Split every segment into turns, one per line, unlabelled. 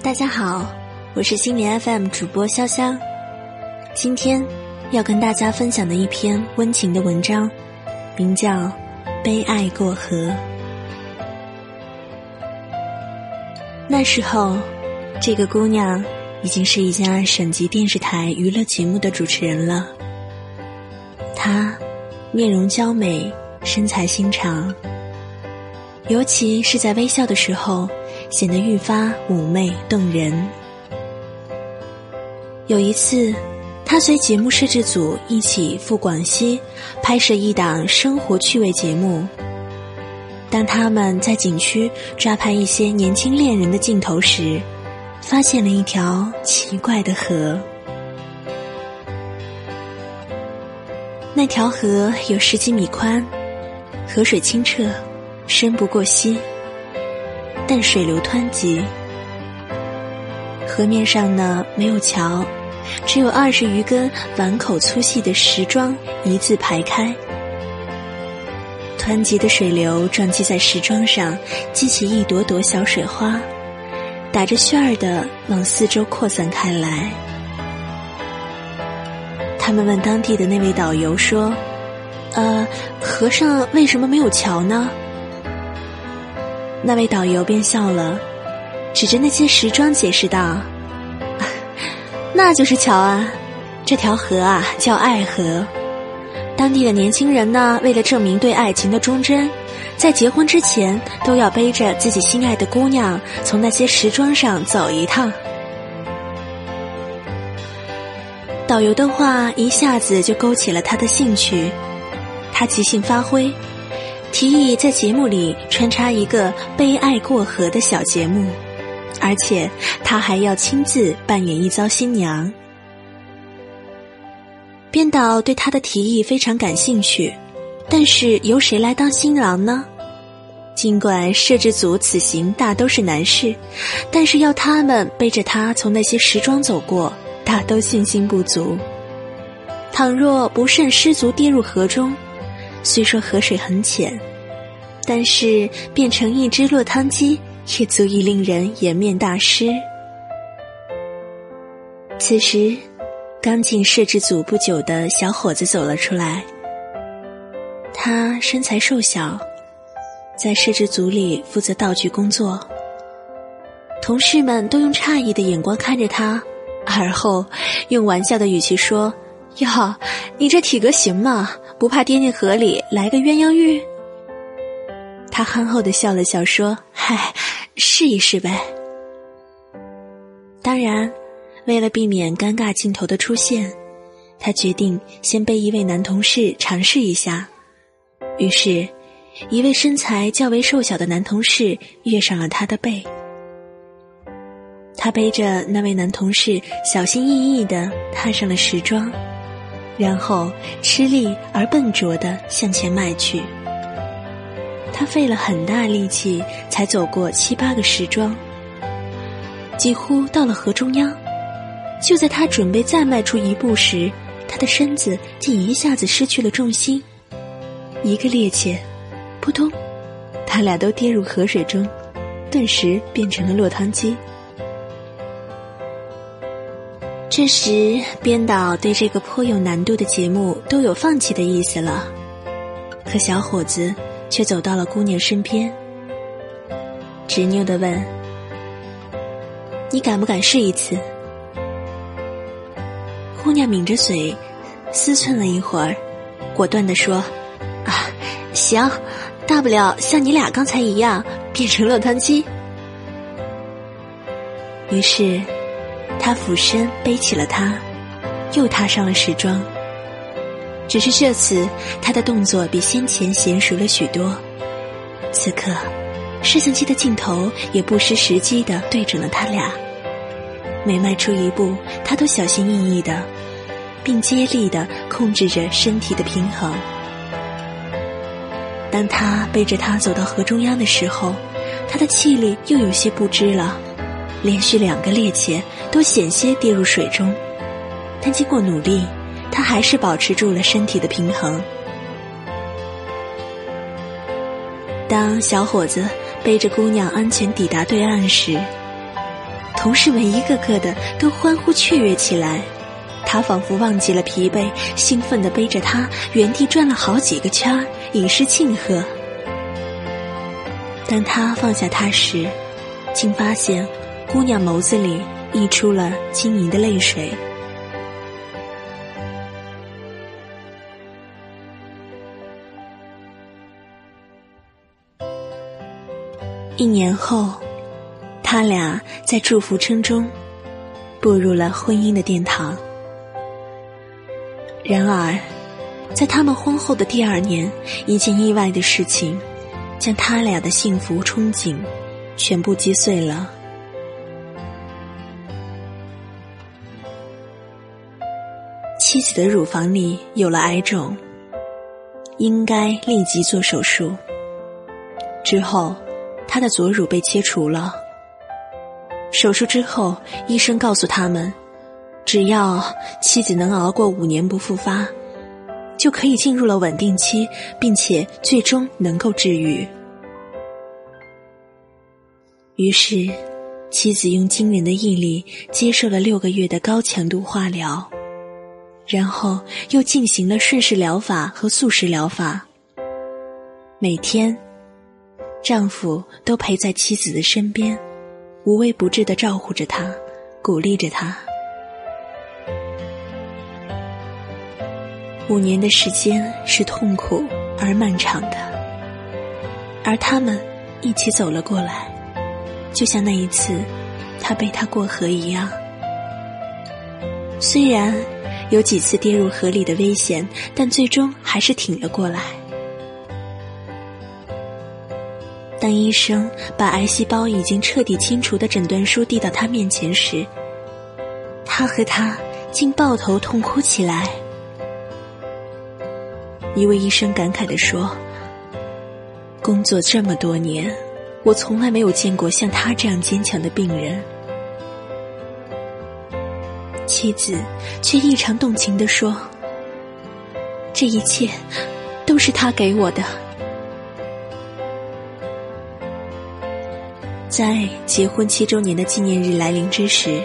大家好，我是心理 FM 主播潇潇。今天要跟大家分享的一篇温情的文章，名叫《悲爱过河》。那时候，这个姑娘已经是一家省级电视台娱乐节目的主持人了。她面容娇美，身材修长，尤其是在微笑的时候。显得愈发妩媚动人。有一次，他随节目摄制组一起赴广西拍摄一档生活趣味节目。当他们在景区抓拍一些年轻恋人的镜头时，发现了一条奇怪的河。那条河有十几米宽，河水清澈，深不过膝。但水流湍急，河面上呢没有桥，只有二十余根碗口粗细的石桩一字排开。湍急的水流撞击在石桩上，激起一朵朵小水花，打着旋儿的往四周扩散开来。他们问当地的那位导游说：“呃，河上为什么没有桥呢？”那位导游便笑了，指着那些石桩解释道：“ 那就是桥啊，这条河啊叫爱河。当地的年轻人呢，为了证明对爱情的忠贞，在结婚之前都要背着自己心爱的姑娘从那些石桩上走一趟。”导游的话一下子就勾起了他的兴趣，他即兴发挥。提议在节目里穿插一个悲爱过河的小节目，而且他还要亲自扮演一遭新娘。编导对他的提议非常感兴趣，但是由谁来当新郎呢？尽管摄制组此行大都是男士，但是要他们背着他从那些时装走过，大都信心不足。倘若不慎失足跌入河中，虽说河水很浅，但是变成一只落汤鸡也足以令人颜面大失。此时，刚进摄制组不久的小伙子走了出来。他身材瘦小，在摄制组里负责道具工作。同事们都用诧异的眼光看着他，而后用玩笑的语气说：“哟，你这体格行吗？”不怕跌进河里来个鸳鸯浴？他憨厚的笑了笑说：“嗨，试一试呗。”当然，为了避免尴尬镜头的出现，他决定先背一位男同事尝试一下。于是，一位身材较为瘦小的男同事跃上了他的背。他背着那位男同事，小心翼翼的踏上了时装。然后吃力而笨拙地向前迈去，他费了很大力气才走过七八个石桩，几乎到了河中央。就在他准备再迈出一步时，他的身子竟一下子失去了重心，一个趔趄，扑通，他俩都跌入河水中，顿时变成了落汤鸡。这时，编导对这个颇有难度的节目都有放弃的意思了，可小伙子却走到了姑娘身边，执拗的问：“你敢不敢试一次？”姑娘抿着嘴，思忖了一会儿，果断的说：“啊，行，大不了像你俩刚才一样变成落汤鸡。”于是。他俯身背起了她，又踏上了时装。只是这次，他的动作比先前娴熟了许多。此刻，摄像机的镜头也不失时机的对准了他俩。每迈出一步，他都小心翼翼的，并接力的控制着身体的平衡。当他背着她走到河中央的时候，他的气力又有些不支了。连续两个趔趄，都险些跌入水中，但经过努力，他还是保持住了身体的平衡。当小伙子背着姑娘安全抵达对岸时，同事们一个个的都欢呼雀跃起来。他仿佛忘记了疲惫，兴奋地背着她原地转了好几个圈儿，以示庆贺。当他放下她时，竟发现姑娘眸子里溢出了晶莹的泪水。一年后，他俩在祝福声中步入了婚姻的殿堂。然而，在他们婚后的第二年，一件意外的事情将他俩的幸福憧憬全部击碎了。妻子的乳房里有了癌肿，应该立即做手术。之后。他的左乳被切除了。手术之后，医生告诉他们，只要妻子能熬过五年不复发，就可以进入了稳定期，并且最终能够治愈。于是，妻子用惊人的毅力接受了六个月的高强度化疗，然后又进行了顺势疗法和素食疗法，每天。丈夫都陪在妻子的身边，无微不至的照顾着她，鼓励着她。五年的时间是痛苦而漫长的，而他们一起走了过来，就像那一次他背她过河一样。虽然有几次跌入河里的危险，但最终还是挺了过来。当医生把癌细胞已经彻底清除的诊断书递到他面前时，他和他竟抱头痛哭起来。一位医生感慨地说：“工作这么多年，我从来没有见过像他这样坚强的病人。”妻子却异常动情地说：“这一切都是他给我的。”在结婚七周年的纪念日来临之时，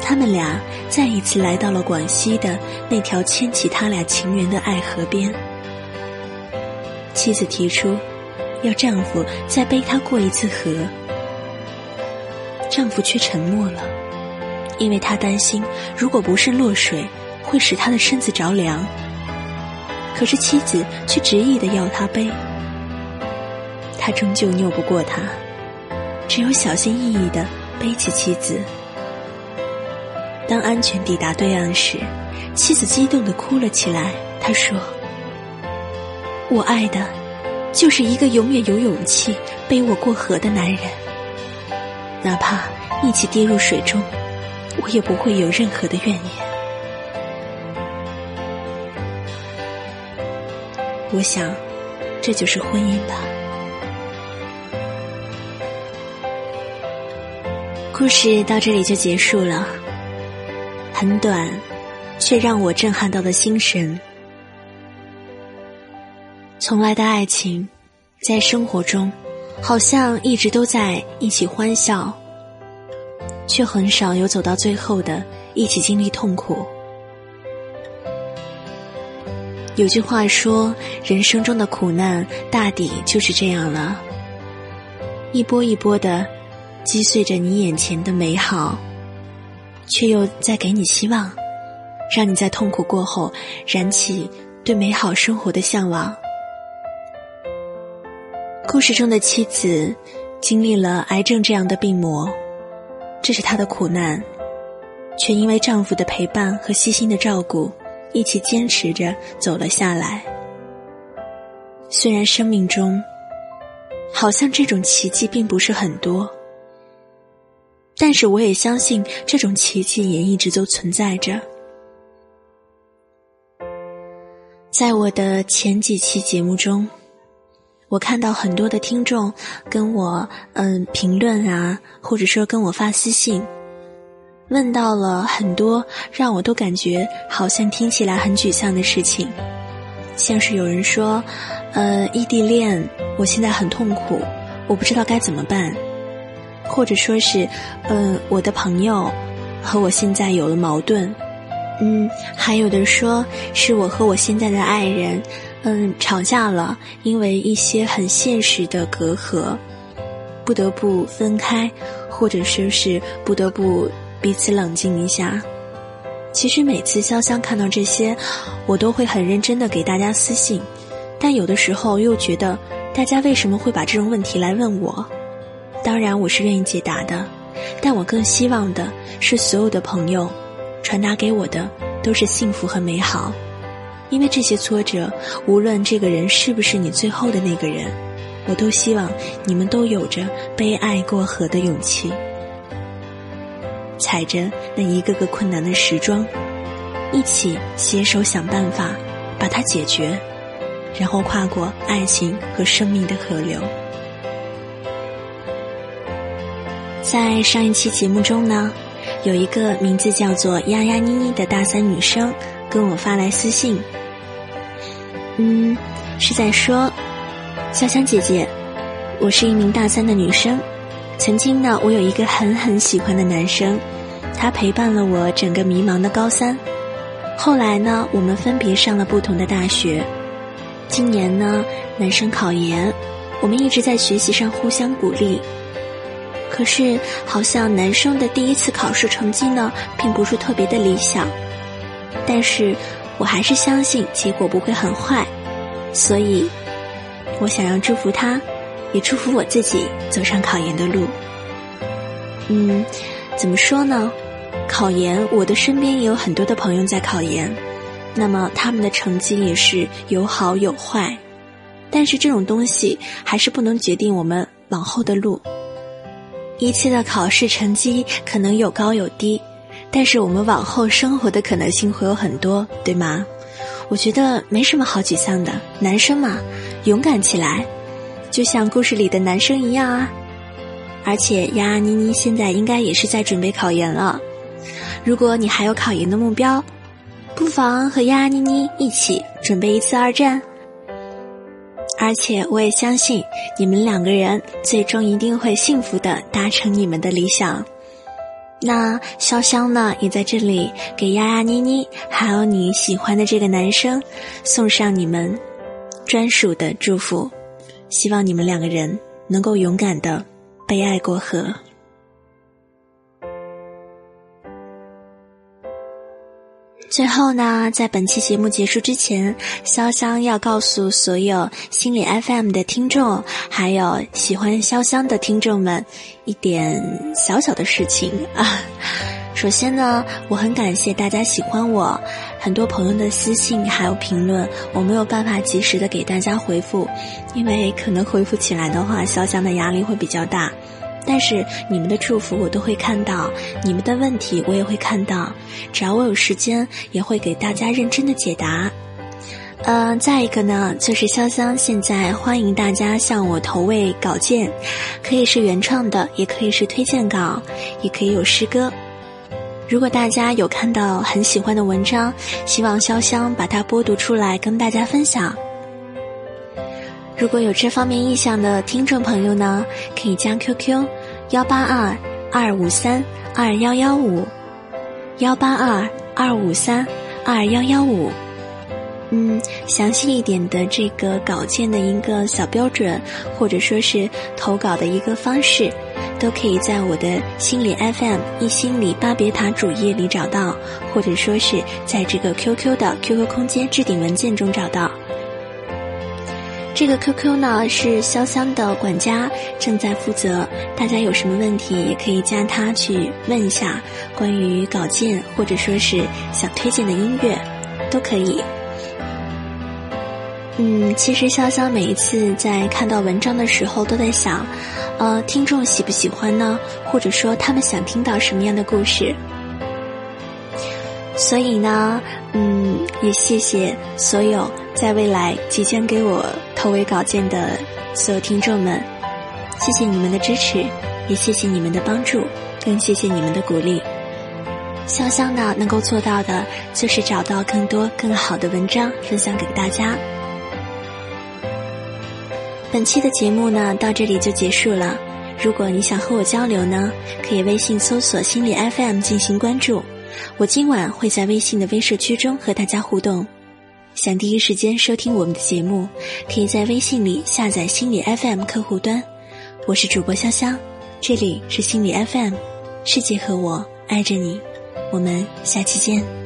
他们俩再一次来到了广西的那条牵起他俩情缘的爱河边。妻子提出要丈夫再背她过一次河，丈夫却沉默了，因为他担心如果不是落水，会使他的身子着凉。可是妻子却执意的要他背，他终究拗不过他。只有小心翼翼的背起妻子。当安全抵达对岸时，妻子激动的哭了起来。她说：“我爱的，就是一个永远有勇气背我过河的男人。哪怕一起跌入水中，我也不会有任何的怨言。”我想，这就是婚姻吧。故事到这里就结束了，很短，却让我震撼到了心神。从来的爱情，在生活中，好像一直都在一起欢笑，却很少有走到最后的一起经历痛苦。有句话说，人生中的苦难大抵就是这样了，一波一波的。击碎着你眼前的美好，却又在给你希望，让你在痛苦过后燃起对美好生活的向往。故事中的妻子经历了癌症这样的病魔，这是她的苦难，却因为丈夫的陪伴和细心的照顾，一起坚持着走了下来。虽然生命中，好像这种奇迹并不是很多。但是我也相信，这种奇迹也一直都存在着。在我的前几期节目中，我看到很多的听众跟我嗯评论啊，或者说跟我发私信，问到了很多让我都感觉好像听起来很沮丧的事情，像是有人说，呃，异地恋，我现在很痛苦，我不知道该怎么办。或者说是，嗯，我的朋友和我现在有了矛盾，嗯，还有的说是我和我现在的爱人，嗯，吵架了，因为一些很现实的隔阂，不得不分开，或者说是不得不彼此冷静一下。其实每次潇湘看到这些，我都会很认真的给大家私信，但有的时候又觉得，大家为什么会把这种问题来问我？当然我是愿意解答的，但我更希望的是所有的朋友，传达给我的都是幸福和美好，因为这些挫折，无论这个人是不是你最后的那个人，我都希望你们都有着被爱过河的勇气。踩着那一个个困难的时装，一起携手想办法把它解决，然后跨过爱情和生命的河流。在上一期节目中呢，有一个名字叫做丫丫妮妮的大三女生跟我发来私信，嗯，是在说，潇湘姐姐，我是一名大三的女生。曾经呢，我有一个很很喜欢的男生，他陪伴了我整个迷茫的高三。后来呢，我们分别上了不同的大学。今年呢，男生考研，我们一直在学习上互相鼓励。可是，好像男生的第一次考试成绩呢，并不是特别的理想。但是，我还是相信结果不会很坏，所以，我想要祝福他。也祝福我自己走上考研的路。嗯，怎么说呢？考研，我的身边也有很多的朋友在考研，那么他们的成绩也是有好有坏，但是这种东西还是不能决定我们往后的路。一次的考试成绩可能有高有低，但是我们往后生活的可能性会有很多，对吗？我觉得没什么好沮丧的，男生嘛，勇敢起来。就像故事里的男生一样啊，而且丫丫妮妮现在应该也是在准备考研了。如果你还有考研的目标，不妨和丫丫妮妮一起准备一次二战。而且我也相信你们两个人最终一定会幸福的达成你们的理想。那潇潇呢，也在这里给丫丫妮妮还有你喜欢的这个男生送上你们专属的祝福。希望你们两个人能够勇敢的被爱过河。最后呢，在本期节目结束之前，潇湘要告诉所有心理 FM 的听众，还有喜欢潇湘的听众们，一点小小的事情啊。首先呢，我很感谢大家喜欢我，很多朋友的私信还有评论，我没有办法及时的给大家回复，因为可能回复起来的话，潇湘的压力会比较大。但是你们的祝福我都会看到，你们的问题我也会看到，只要我有时间，也会给大家认真的解答。嗯，再一个呢，就是潇湘现在欢迎大家向我投喂稿件，可以是原创的，也可以是推荐稿，也可以有诗歌。如果大家有看到很喜欢的文章，希望潇湘把它播读出来跟大家分享。如果有这方面意向的听众朋友呢，可以加 QQ：幺八二二五三二幺幺五，幺八二二五三二幺幺五。嗯，详细一点的这个稿件的一个小标准，或者说是投稿的一个方式，都可以在我的心理 FM 一心理巴别塔主页里找到，或者说是在这个 QQ 的 QQ 空间置顶文件中找到。这个 QQ 呢是潇湘的管家正在负责，大家有什么问题也可以加他去问一下，关于稿件或者说是想推荐的音乐，都可以。嗯，其实潇潇每一次在看到文章的时候，都在想，呃，听众喜不喜欢呢？或者说他们想听到什么样的故事？所以呢，嗯，也谢谢所有在未来即将给我投喂稿件的所有听众们，谢谢你们的支持，也谢谢你们的帮助，更谢谢你们的鼓励。潇湘呢，能够做到的就是找到更多更好的文章分享给大家。本期的节目呢，到这里就结束了。如果你想和我交流呢，可以微信搜索“心理 FM” 进行关注。我今晚会在微信的微社区中和大家互动。想第一时间收听我们的节目，可以在微信里下载心理 FM 客户端。我是主播潇潇，这里是心理 FM，世界和我爱着你，我们下期见。